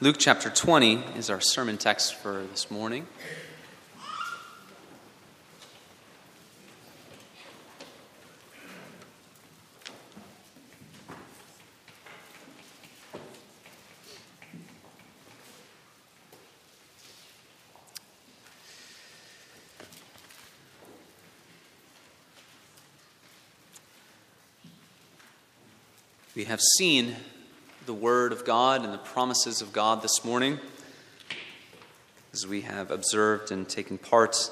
Luke chapter 20 is our sermon text for this morning. We have seen the Word of God and the promises of God this morning as we have observed and taken part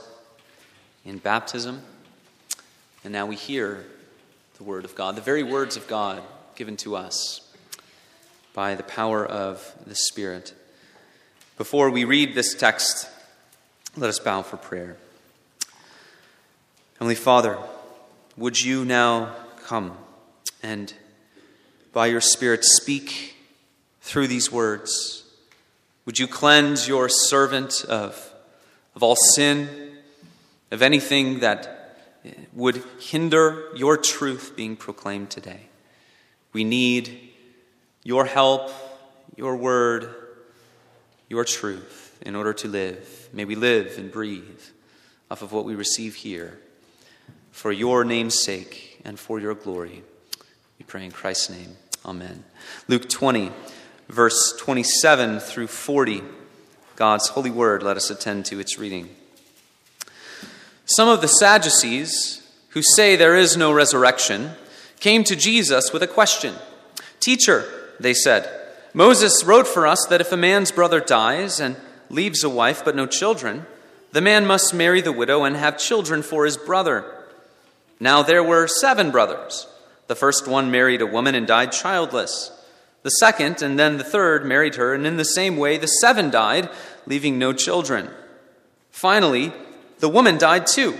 in baptism. And now we hear the Word of God, the very words of God given to us by the power of the Spirit. Before we read this text, let us bow for prayer. Heavenly Father, would you now come and by your Spirit, speak through these words. Would you cleanse your servant of, of all sin, of anything that would hinder your truth being proclaimed today? We need your help, your word, your truth in order to live. May we live and breathe off of what we receive here for your name's sake and for your glory. We pray in Christ's name. Amen. Luke 20, verse 27 through 40. God's holy word, let us attend to its reading. Some of the Sadducees, who say there is no resurrection, came to Jesus with a question. Teacher, they said, Moses wrote for us that if a man's brother dies and leaves a wife but no children, the man must marry the widow and have children for his brother. Now there were seven brothers. The first one married a woman and died childless. The second and then the third married her, and in the same way the seven died, leaving no children. Finally, the woman died too.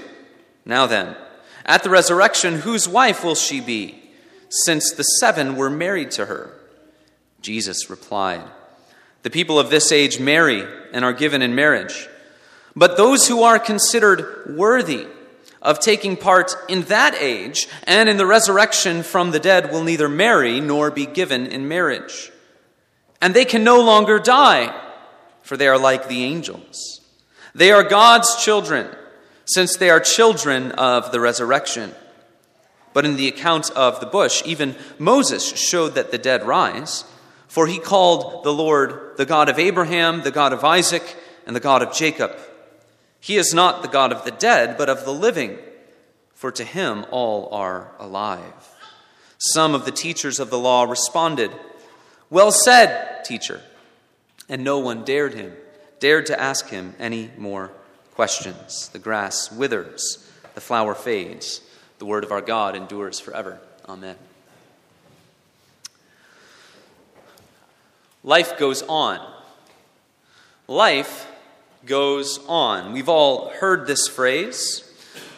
Now then, at the resurrection, whose wife will she be, since the seven were married to her? Jesus replied, The people of this age marry and are given in marriage. But those who are considered worthy of taking part in that age and in the resurrection from the dead will neither marry nor be given in marriage. And they can no longer die, for they are like the angels. They are God's children, since they are children of the resurrection. But in the account of the bush, even Moses showed that the dead rise, for he called the Lord the God of Abraham, the God of Isaac, and the God of Jacob. He is not the God of the dead, but of the living, for to him all are alive. Some of the teachers of the law responded, Well said, teacher. And no one dared him, dared to ask him any more questions. The grass withers, the flower fades. The word of our God endures forever. Amen. Life goes on. Life goes on. We've all heard this phrase.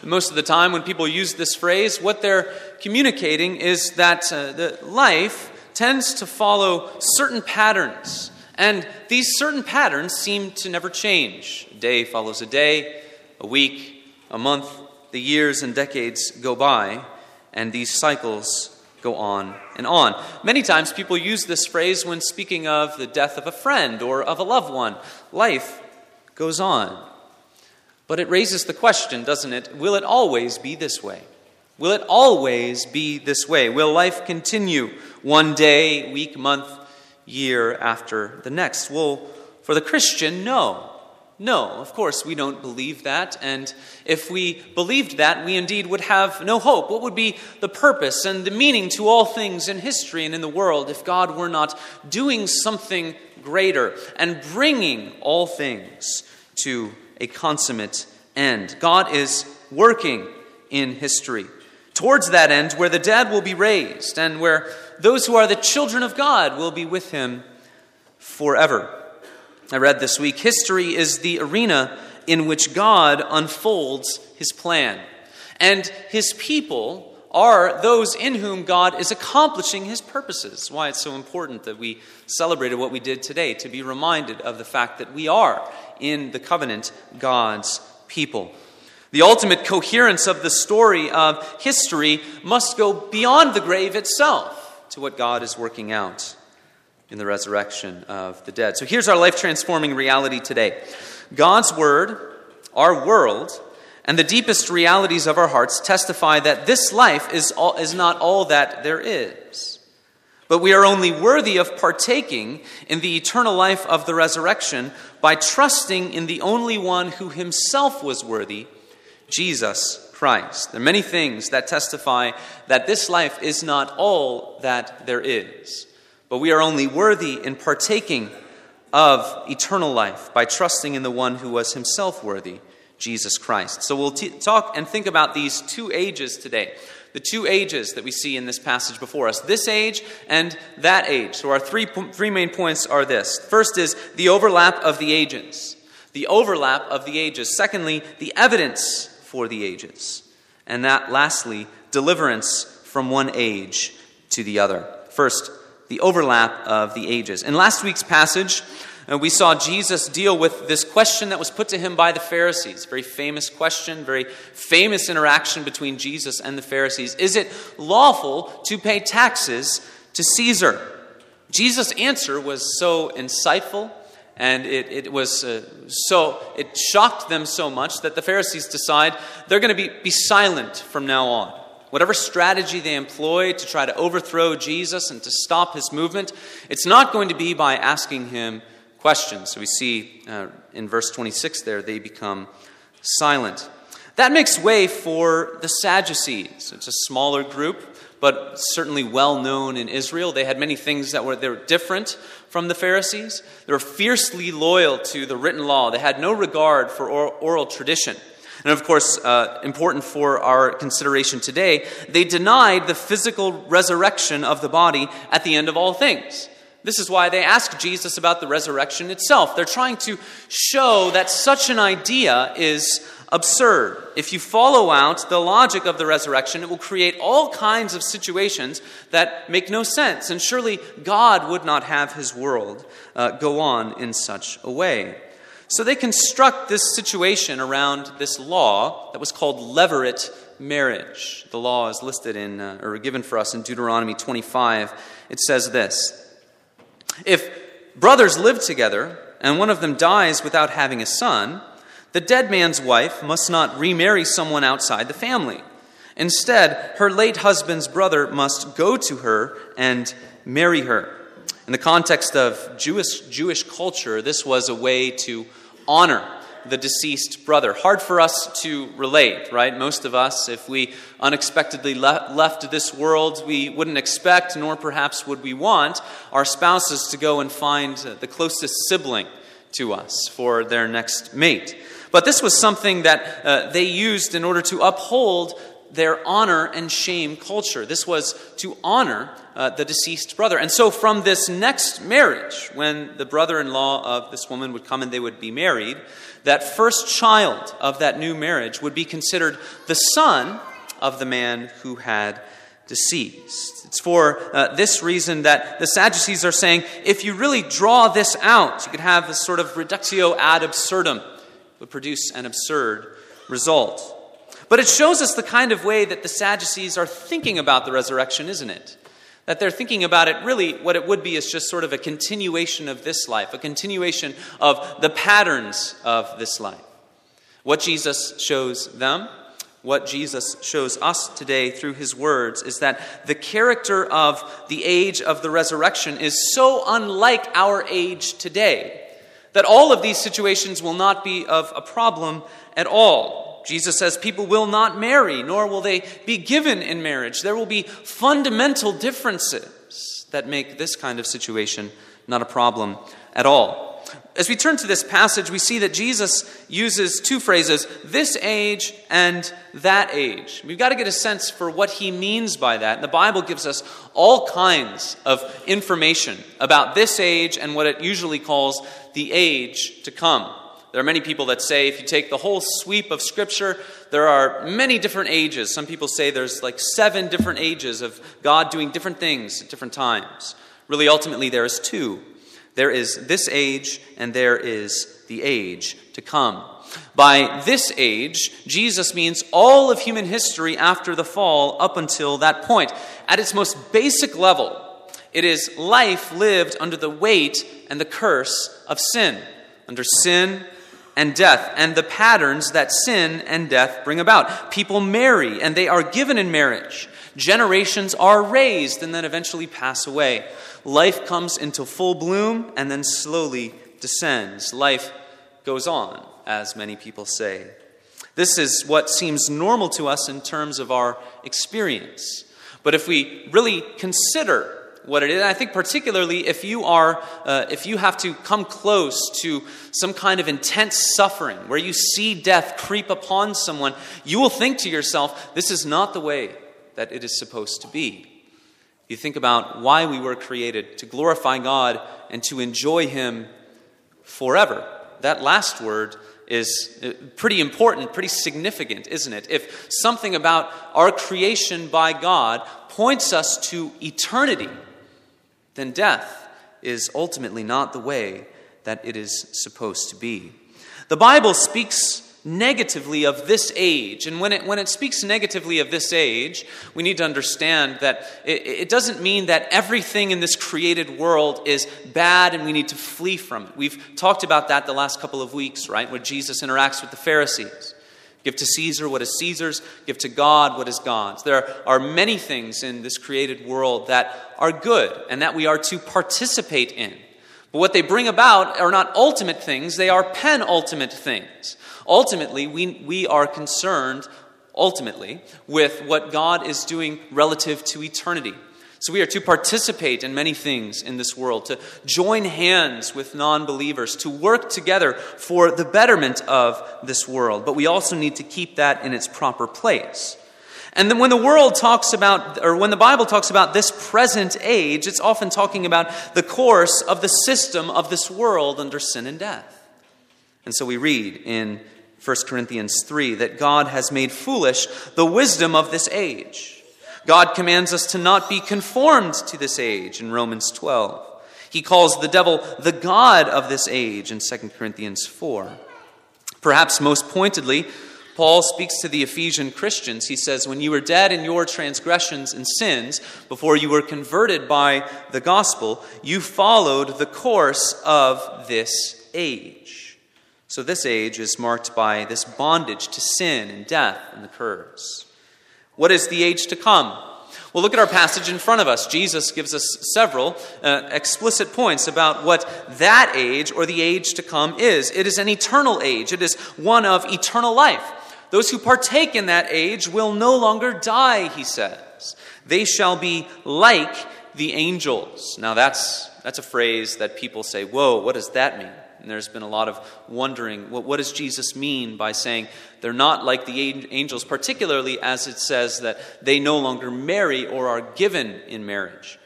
Most of the time, when people use this phrase, what they're communicating is that uh, the life tends to follow certain patterns. And these certain patterns seem to never change. A day follows a day, a week, a month, the years and decades go by, and these cycles go on and on. Many times people use this phrase when speaking of the death of a friend or of a loved one. Life goes on. But it raises the question, doesn't it? Will it always be this way? Will it always be this way? Will life continue one day, week, month, year after the next? Well, for the Christian, no. No, of course, we don't believe that. And if we believed that, we indeed would have no hope. What would be the purpose and the meaning to all things in history and in the world if God were not doing something greater and bringing all things to a consummate end. God is working in history towards that end where the dead will be raised and where those who are the children of God will be with him forever. I read this week history is the arena in which God unfolds his plan. And his people are those in whom God is accomplishing his purposes. Why it's so important that we celebrated what we did today, to be reminded of the fact that we are in the covenant God's people. The ultimate coherence of the story of history must go beyond the grave itself to what God is working out. in the resurrection of the dead. So here's our life transforming reality today God's Word, our world, and the deepest realities of our hearts testify that this life is, all, is not all that there is. But we are only worthy of partaking in the eternal life of the resurrection by trusting in the only one who himself was worthy, Jesus Christ. There are many things that testify that this life is not all that there is. But we are only worthy in partaking of eternal life by trusting in the one who was himself worthy, Jesus Christ. So we'll t- talk and think about these two ages today. The two ages that we see in this passage before us this age and that age. So, our three, three main points are this. First is the overlap of the ages. The overlap of the ages. Secondly, the evidence for the ages. And that, lastly, deliverance from one age to the other. First, the overlap of the ages. In last week's passage, uh, we saw Jesus deal with this question that was put to him by the Pharisees. Very famous question, very famous interaction between Jesus and the Pharisees. Is it lawful to pay taxes to Caesar? Jesus' answer was so insightful and it, it was uh, so it shocked them so much that the pharisees decide they're going to be, be silent from now on whatever strategy they employ to try to overthrow jesus and to stop his movement it's not going to be by asking him questions. So we see uh, in verse 26 there, they become silent. That makes way for the Sadducees. It's a smaller group, but certainly well known in Israel. They had many things that were, they were different from the Pharisees. They were fiercely loyal to the written law, they had no regard for oral tradition. And of course, uh, important for our consideration today, they denied the physical resurrection of the body at the end of all things. This is why they ask Jesus about the resurrection itself. They're trying to show that such an idea is absurd. If you follow out the logic of the resurrection, it will create all kinds of situations that make no sense. And surely God would not have his world uh, go on in such a way. So they construct this situation around this law that was called levirate marriage. The law is listed in, uh, or given for us in Deuteronomy 25. It says this. If brothers live together and one of them dies without having a son, the dead man's wife must not remarry someone outside the family. Instead, her late husband's brother must go to her and marry her. In the context of Jewish, Jewish culture, this was a way to honor the deceased brother. Hard for us to relate, right? Most of us, if we unexpectedly le- left this world, we wouldn't expect, nor perhaps would we want, our spouses to go and find the closest sibling to us for their next mate. But this was something that uh, they used in order to uphold their honor and shame culture. This was to honor uh, the deceased brother. And so, from this next marriage, when the brother in law of this woman would come and they would be married, that first child of that new marriage would be considered the son of the man who had deceased. It's for uh, this reason that the Sadducees are saying if you really draw this out, you could have a sort of reductio ad absurdum, would produce an absurd result. But it shows us the kind of way that the Sadducees are thinking about the resurrection, isn't it? That they're thinking about it really, what it would be is just sort of a continuation of this life, a continuation of the patterns of this life. What Jesus shows them, what Jesus shows us today through his words, is that the character of the age of the resurrection is so unlike our age today that all of these situations will not be of a problem at all. Jesus says people will not marry, nor will they be given in marriage. There will be fundamental differences that make this kind of situation not a problem at all. As we turn to this passage, we see that Jesus uses two phrases this age and that age. We've got to get a sense for what he means by that. And The Bible gives us all kinds of information about this age and what it usually calls the age to come. There are many people that say if you take the whole sweep of Scripture, there are many different ages. Some people say there's like seven different ages of God doing different things at different times. Really, ultimately, there is two there is this age, and there is the age to come. By this age, Jesus means all of human history after the fall up until that point. At its most basic level, It is life lived under the weight and the curse of sin, under sin and death, and the patterns that sin and death bring about. People marry and they are given in marriage. Generations are raised and then eventually pass away. Life comes into full bloom and then slowly descends. Life goes on, as many people say. This is what seems normal to us in terms of our experience. But if we really consider what it is. And I think particularly if you are, uh, if you have to come close to some kind of intense suffering where you see death creep upon someone, you will think to yourself, this is not the way that it is supposed to be. You think about why we were created to glorify God and to enjoy Him forever. That last word is uh, pretty important, pretty significant, isn't it? If something about our creation by God points us to eternity, then death is ultimately not the way that it is supposed to be. The Bible speaks negatively of this age. And when it, when it speaks negatively of this age, we need to understand that it, it, doesn't mean that everything in this created world is bad and we need to flee from it. We've talked about that the last couple of weeks, right? Where Jesus interacts with the Pharisees. Give to Caesar what is Caesar's, give to God what is God's. There are many things in this created world that are good and that we are to participate in. But what they bring about are not ultimate things, they are penultimate things. Ultimately, we, we are concerned, ultimately, with what God is doing relative to eternity. So we are to participate in many things in this world, to join hands with non believers, to work together for the betterment of this world. But we also need to keep that in its proper place. And then when the world talks about, or when the Bible talks about this present age, it's often talking about the course of the system of this world under sin and death. And so we read in 1 Corinthians 3 that God has made foolish the wisdom of this age God commands us to not be conformed to this age in Romans 12. He calls the devil the God of this age in 2 Corinthians 4. Perhaps most pointedly, Paul speaks to the Ephesian Christians. He says, When you were dead in your transgressions and sins, before you were converted by the gospel, you followed the course of this age. So, this age is marked by this bondage to sin and death and the curse. What is the age to come? Well, look at our passage in front of us. Jesus gives us several uh, explicit points about what that age or the age to come is. It is an eternal age, it is one of eternal life. Those who partake in that age will no longer die, he says. They shall be like the angels. Now, that's, that's a phrase that people say, whoa, what does that mean? And there's been a lot of wondering what, does Jesus mean by saying they're not like the angels, particularly as it says that they no longer marry or are given in marriage.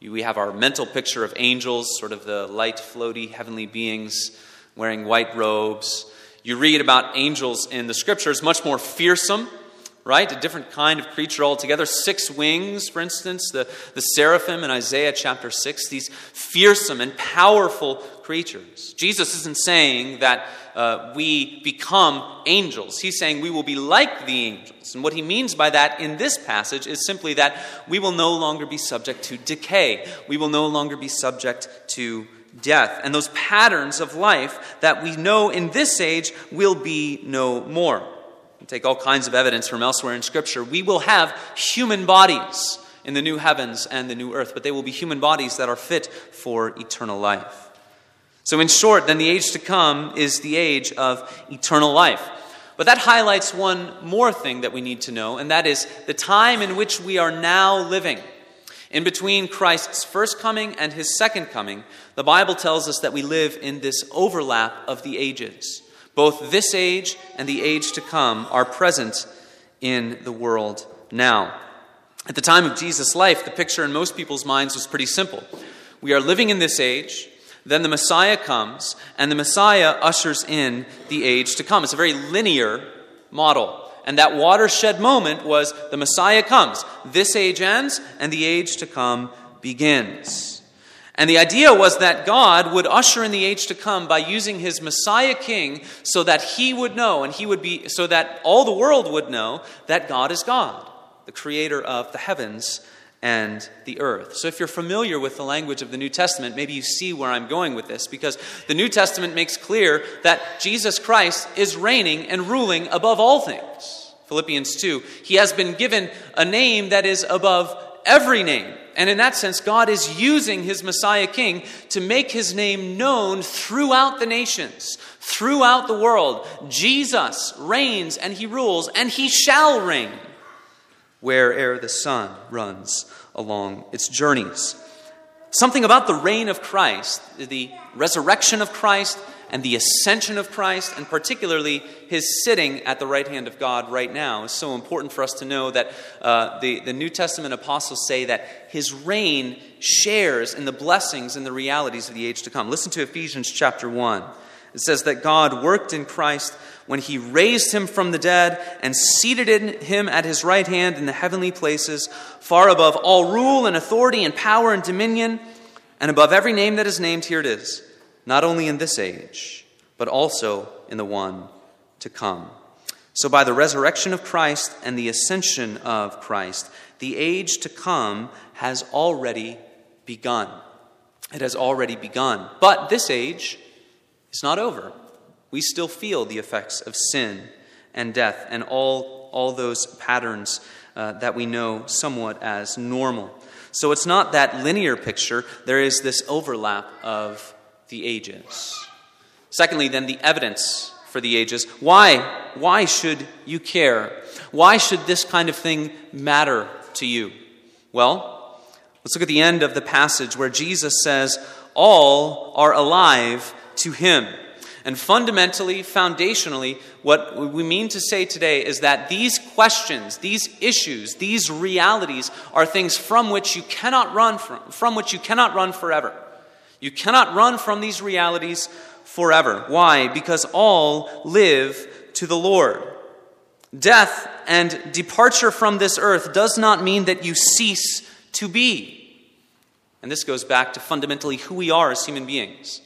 We have our mental picture of angels, sort of the light, floaty, heavenly beings wearing white robes. You read about angels in the scriptures, much more fearsome, right? A different kind of creature altogether. Six wings, for instance, the, the seraphim in Isaiah chapter 6, these fearsome and powerful creatures. Jesus isn't saying that uh, we become angels. He's saying we will be like the angels. And what he means by that in this passage is simply that we will no longer be subject to decay, we will no longer be subject to death. And those patterns of life that we know in this age will be no more We take all kinds of evidence from elsewhere in Scripture, we will have human bodies in the new heavens and the new earth, but they will be human bodies that are fit for eternal life. So, in short, then the age to come is the age of eternal life. But that highlights one more thing that we need to know, and that is the time in which we are now living. In between Christ's first coming and his second coming, the Bible tells us that we live in this overlap of the ages. Both this age and the age to come are present in the world now. At the time of Jesus' life, the picture in most people's minds was pretty simple. We are living in this age, then the Messiah comes, and the Messiah ushers in the age to come. It's a very linear model. And that watershed moment was the Messiah comes. This age ends, and the age to come begins. And the idea was that God would usher in the age to come by using his Messiah king so that he would know and he would be so that all the world would know that God is God, the creator of the heavens and the earth. So, if you're familiar with the language of the New Testament, maybe you see where I'm going with this, because the New Testament makes clear that Jesus Christ is reigning and ruling above all things. Philippians 2. He has been given a name that is above every name. And in that sense, God is using his Messiah King to make his name known throughout the nations, throughout the world. Jesus reigns and he rules, and he shall reign where'er the sun runs along its journeys. Something about the reign of Christ, the resurrection of Christ, and the ascension of Christ, and particularly his sitting at the right hand of God right now, is so important for us to know that uh, the, the New Testament apostles say that his reign shares in the blessings and the realities of the age to come. Listen to Ephesians chapter 1. It says that God worked in Christ when he raised him from the dead and seated him at his right hand in the heavenly places, far above all rule and authority and power and dominion, and above every name that is named, here it is, not only in this age, but also in the one to come. So, by the resurrection of Christ and the ascension of Christ, the age to come has already begun. It has already begun. But this age, is not over. We still feel the effects of sin and death and all, all those patterns uh, that we know somewhat as normal. So it's not that linear picture, there is this overlap of the ages. Secondly, then, the evidence for the ages. Why? Why should you care? Why should this kind of thing matter to you? Well, let's look at the end of the passage where Jesus says, All are alive to Him. And fundamentally, foundationally, what we mean to say today is that these questions, these issues, these realities are things from which you cannot run from, from which you cannot run forever. You cannot run from these realities forever. Why? Because all live to the Lord. Death and departure from this earth does not mean that you cease to be. And this goes back to fundamentally who we are as human beings.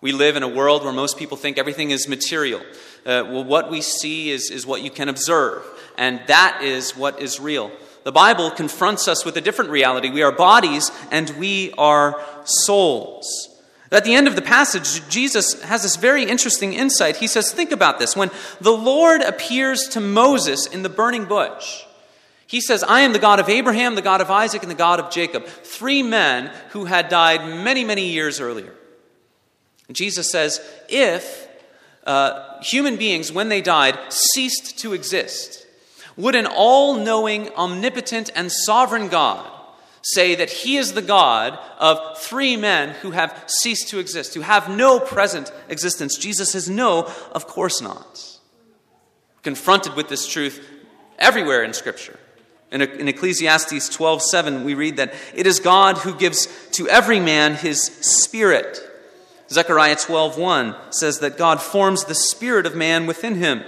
We live in a world where most people think everything is material. Uh, well, what we see is, is what you can observe, and that is what is real. The Bible confronts us with a different reality. We are bodies and we are souls. At the end of the passage, Jesus has this very interesting insight. He says, Think about this. When the Lord appears to Moses in the burning bush, he says, I am the God of Abraham, the God of Isaac, and the God of Jacob. Three men who had died many, many years earlier. And Jesus says, if uh, human beings, when they died, ceased to exist, would an all knowing, omnipotent, and sovereign God say that He is the God of three men who have ceased to exist, who have no present existence? Jesus says, no, of course not. Confronted with this truth everywhere in Scripture. In, in Ecclesiastes 12 7, we read that it is God who gives to every man his spirit Zechariah 12:1 says that God forms the spirit of man within him.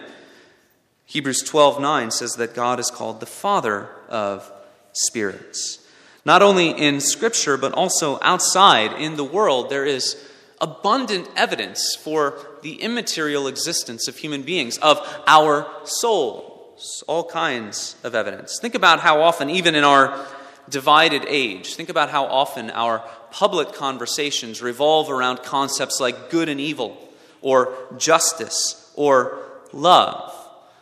Hebrews 12:9 says that God is called the father of spirits. Not only in scripture but also outside in the world there is abundant evidence for the immaterial existence of human beings, of our souls, all kinds of evidence. Think about how often even in our divided age, think about how often our public conversations revolve around concepts like good and evil, or justice, or love.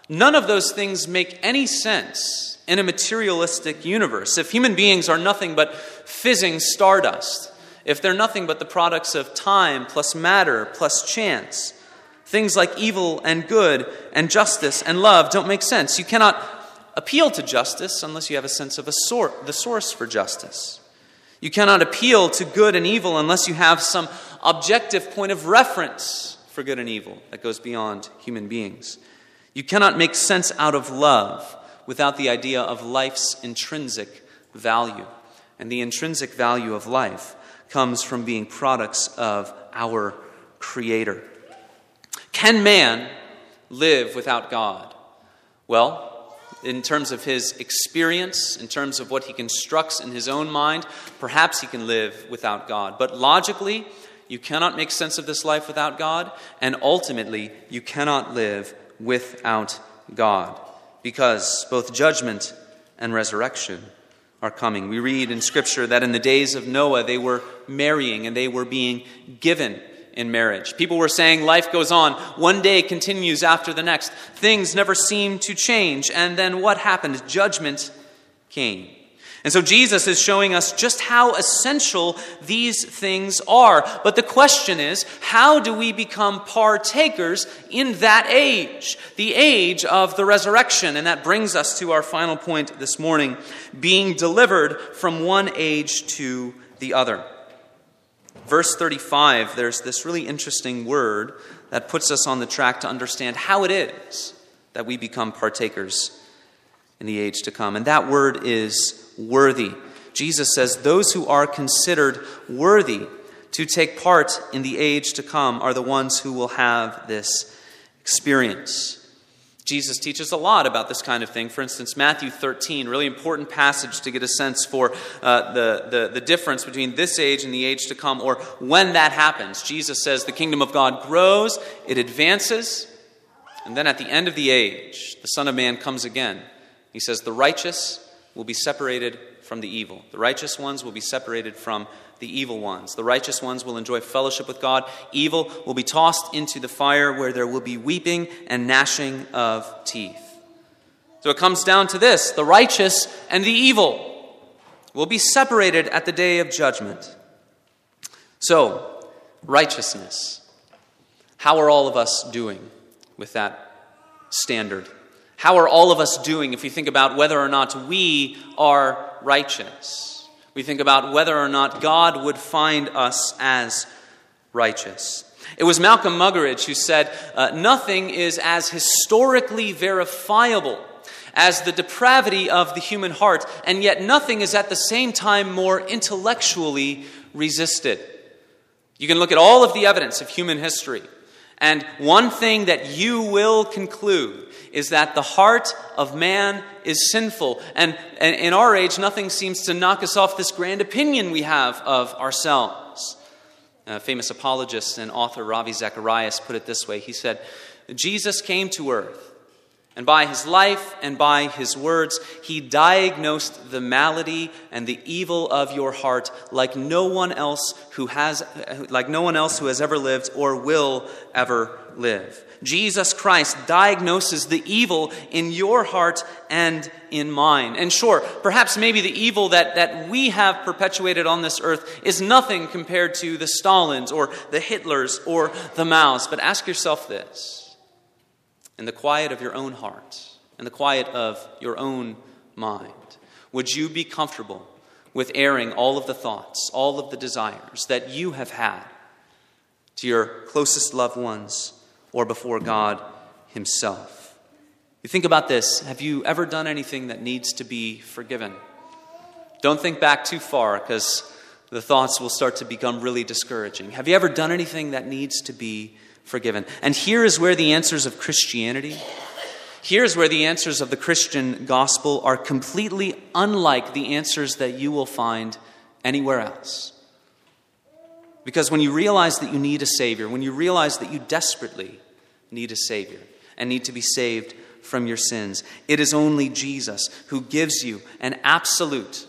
None of those things make any sense in a materialistic universe. If human beings are nothing but fizzing stardust, if they're nothing but the products of time plus matter plus chance, things like evil and good and justice and love don't make sense. You cannot appeal to justice unless you have a sense of a sort, the source for justice. You cannot appeal to good and evil unless you have some objective point of reference for good and evil that goes beyond human beings. You cannot make sense out of love without the idea of life's intrinsic value. And the intrinsic value of life comes from being products of our Creator. Can man live without God? Well, in terms of his experience, in terms of what he constructs in his own mind, perhaps he can live without God. But logically, you cannot make sense of this life without God, and ultimately, you cannot live without God, because both judgment and resurrection are coming. We read in Scripture that in the days of Noah, they were marrying and they were being given in marriage. People were saying life goes on, one day continues after the next. Things never seem to change. And then what happened? Judgment came. And so Jesus is showing us just how essential these things are. But the question is, how do we become partakers in that age? The age of the resurrection. And that brings us to our final point this morning being delivered from one age to the other. Verse 35, there's this really interesting word that puts us on the track to understand how it is that we become partakers in the age to come. And that word is worthy. Jesus says, Those who are considered worthy to take part in the age to come are the ones who will have this experience. Jesus teaches a lot about this kind of thing. For instance, Matthew 13, really important passage to get a sense for uh, the, the, the difference between this age and the age to come, or when that happens. Jesus says the kingdom of God grows, it advances, and then at the end of the age, the Son of Man comes again. He says, The righteous will be separated from the evil. The righteous ones will be separated from the evil ones. The righteous ones will enjoy fellowship with God. Evil will be tossed into the fire where there will be weeping and gnashing of teeth. So it comes down to this the righteous and the evil will be separated at the day of judgment. So, righteousness. How are all of us doing with that standard? How are all of us doing if we think about whether or not we are righteous? We think about whether or not God would find us as righteous. It was Malcolm Muggeridge who said, uh, Nothing is as historically verifiable as the depravity of the human heart, and yet nothing is at the same time more intellectually resisted. You can look at all of the evidence of human history, and one thing that you will conclude is that the heart of man is sinful. And, in our age, nothing seems to knock us off this grand opinion we have of ourselves. Famous apologist and author Ravi Zacharias put it this way He said, Jesus came to earth and by his life and by his words, he diagnosed the malady and the evil of your heart like no one else who has, like no one else who has ever lived or will ever live. Jesus Christ diagnoses the evil in your heart and in mine. And sure, perhaps maybe the evil that, that we have perpetuated on this earth is nothing compared to the Stalins or the Hitlers or the Maos. But ask yourself this in the quiet of your own heart, in the quiet of your own mind, would you be comfortable with airing all of the thoughts, all of the desires that you have had to your closest loved ones or before God Himself? You think about this have you ever done anything that needs to be forgiven? Don't think back too far because the thoughts will start to become really discouraging. Have you ever done anything that needs to be forgiven. And here is where the answers of Christianity, here's where the answers of the Christian gospel are completely unlike the answers that you will find anywhere else. Because when you realize that you need a Savior, when you realize that you desperately need a Savior and need to be saved from your sins, it is only Jesus who gives you an absolute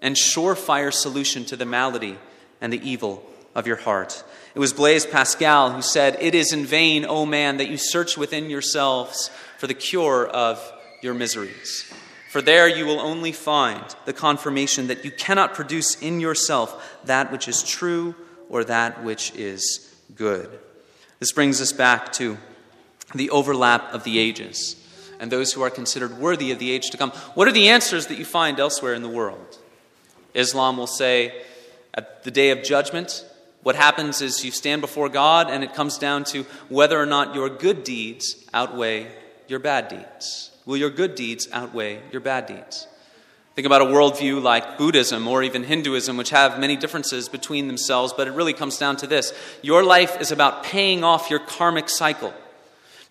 and surefire solution to the malady and the evil of your heart. It was Blaise Pascal who said, It is in vain, O man, that you search within yourselves for the cure of your miseries. For there you will only find the confirmation that you cannot produce in yourself that which is true or that which is good. This brings us back to the overlap of the ages and those who are considered worthy of the age to come. What are the answers that you find elsewhere in the world? Islam will say, at the day of judgment, what happens is you stand before God, and it comes down to whether or not your good deeds outweigh your bad deeds. Will your good deeds outweigh your bad deeds? Think about a worldview like Buddhism or even Hinduism, which have many differences between themselves, but it really comes down to this. Your life is about paying off your karmic cycle.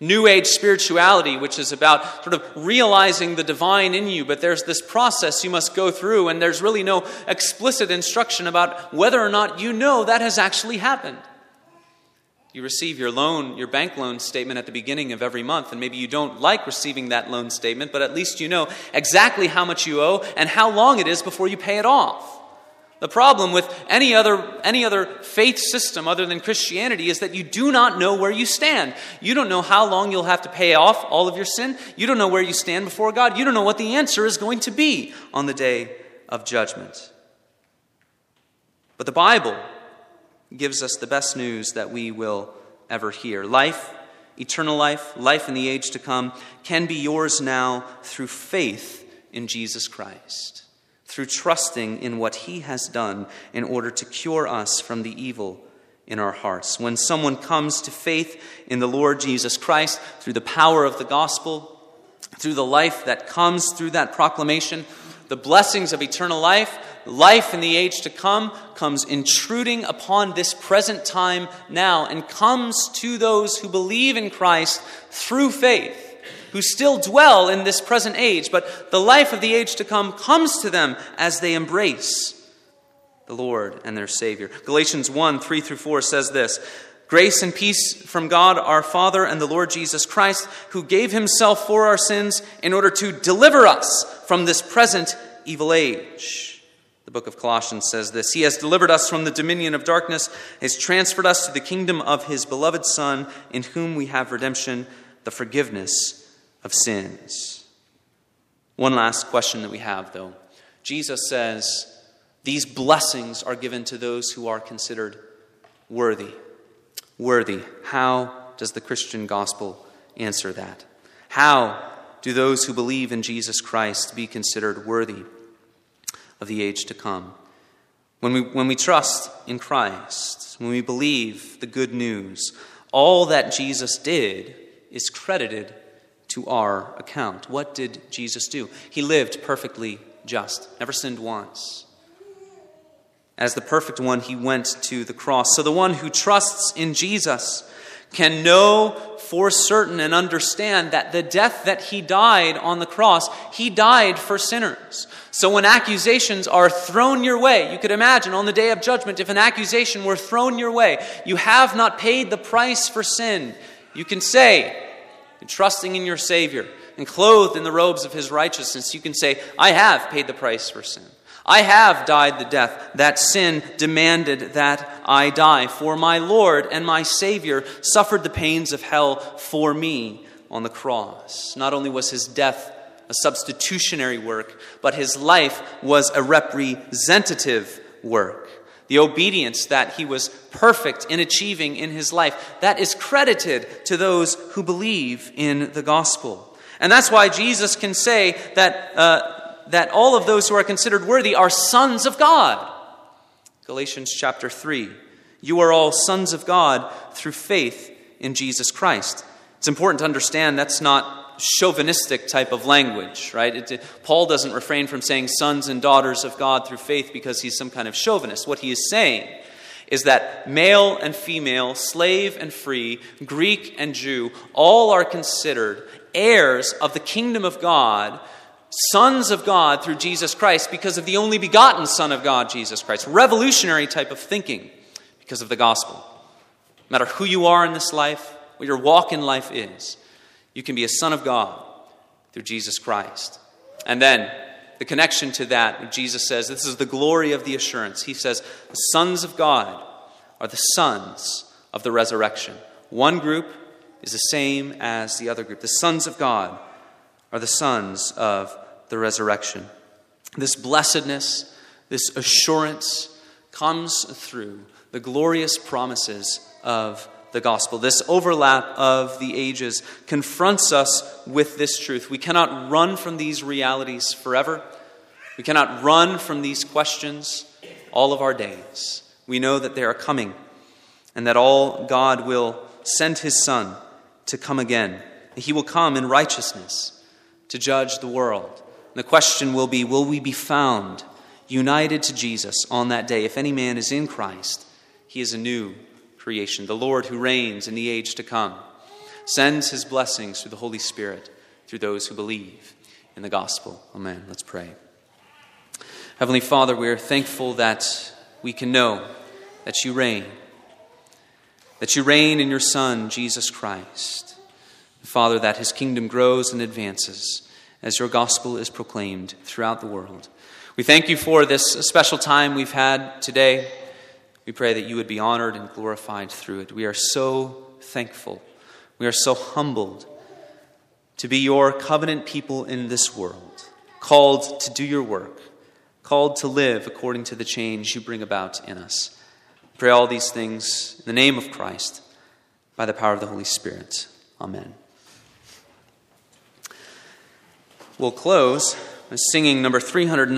New Age spirituality, which is about sort of realizing the divine in you, but there's this process you must go through, and there's really no explicit instruction about whether or not you know that has actually happened. You receive your loan, your bank loan statement at the beginning of every month, and maybe you don't like receiving that loan statement, but at least you know exactly how much you owe and how long it is before you pay it off. The problem with any other, any other faith system other than Christianity is that you do not know where you stand. You don't know how long you'll have to pay off all of your sin. You don't know where you stand before God. You don't know what the answer is going to be on the day of judgment. But the Bible gives us the best news that we will ever hear. Life, eternal life, life in the age to come, can be yours now through faith in Jesus Christ through trusting in what He has done in order to cure us from the evil in our hearts. When someone comes to faith in the Lord Jesus Christ through the power of the gospel, through the life that comes through that proclamation, the blessings of eternal life, life in the age to come, comes intruding upon this present time now and comes to those who believe in Christ through faith who still dwell in this present age, but the life of the age to come comes to them as they embrace the Lord and their Savior. Galatians 1 3 through 4 says this Grace and peace from God our Father and the Lord Jesus Christ, who gave himself for our sins in order to deliver us from this present evil age. The book of Colossians says this He has delivered us from the dominion of darkness, has transferred us to the kingdom of His beloved Son, in whom we have redemption, the forgiveness of sins. One last question that we have, though. Jesus says, These blessings are given to those who are considered worthy. Worthy. How does the Christian gospel answer that? How do those who believe in Jesus Christ be considered worthy of the age to come? When we, when we trust in Christ, when we believe the good news, all that Jesus did is credited to our account. What did Jesus do? He lived perfectly just, never sinned once. As the perfect one, he went to the cross. So the one who trusts in Jesus can know for certain and understand that the death that he died on the cross, he died for sinners. So when accusations are thrown your way, you could imagine on the day of judgment, if an accusation were thrown your way, you have not paid the price for sin, you can say, and trusting in your Savior and clothed in the robes of His righteousness, you can say, I have paid the price for sin. I have died the death that sin demanded that I die. For my Lord and my Savior suffered the pains of hell for me on the cross. Not only was his death a substitutionary work, but his life was a representative work the obedience that he was perfect in achieving in his life, that is credited to those who believe in the gospel. And that's why Jesus can say that, uh, that all of those who are considered worthy are sons of God. Galatians chapter 3. You are all sons of God through faith in Jesus Christ. It's important to understand that's not chauvinistic type of language, right? It, Paul doesn't refrain from saying sons and daughters of God through faith because he's some kind of chauvinist. What he is saying is that male and female, slave and free, Greek and Jew, all are considered heirs of the kingdom of God, sons of God through Jesus Christ because of the only begotten Son of God, Jesus Christ. Revolutionary type of thinking because of the gospel. No matter who you are in this life, what your walk in life is, you can be a son of God through Jesus Christ. And then the connection to that, Jesus says, this is the glory of the assurance. He says, the sons of God are the sons of the resurrection. One group is the same as the other group. The sons of God are the sons of the resurrection. This blessedness, this assurance comes through the glorious promises of the gospel. This overlap of the ages confronts us with this truth. We cannot run from these realities forever. We cannot run from these questions all of our days. We know that they are coming and that all God will send his Son to come again. He will come in righteousness to judge the world. And the question will be will we be found united to Jesus on that day? If any man is in Christ, he is a new creation, the Lord who reigns in the age to come, sends his blessings through the Holy Spirit through those who believe in the gospel. Amen. Let's pray. Heavenly Father, we are thankful that we can know that you reign, that you reign in your Son, Jesus Christ. Father, that his kingdom grows and advances as your gospel is proclaimed throughout the world. We thank you for this special time we've had today. We pray that you would be honored and glorified through it. We are so thankful. We are so humbled to be your covenant people in this world, called to do your work, called to live according to the change you bring about in us. Pray all these things in the name of Christ, by the power of the Holy Spirit. Amen. We'll close by singing number 309.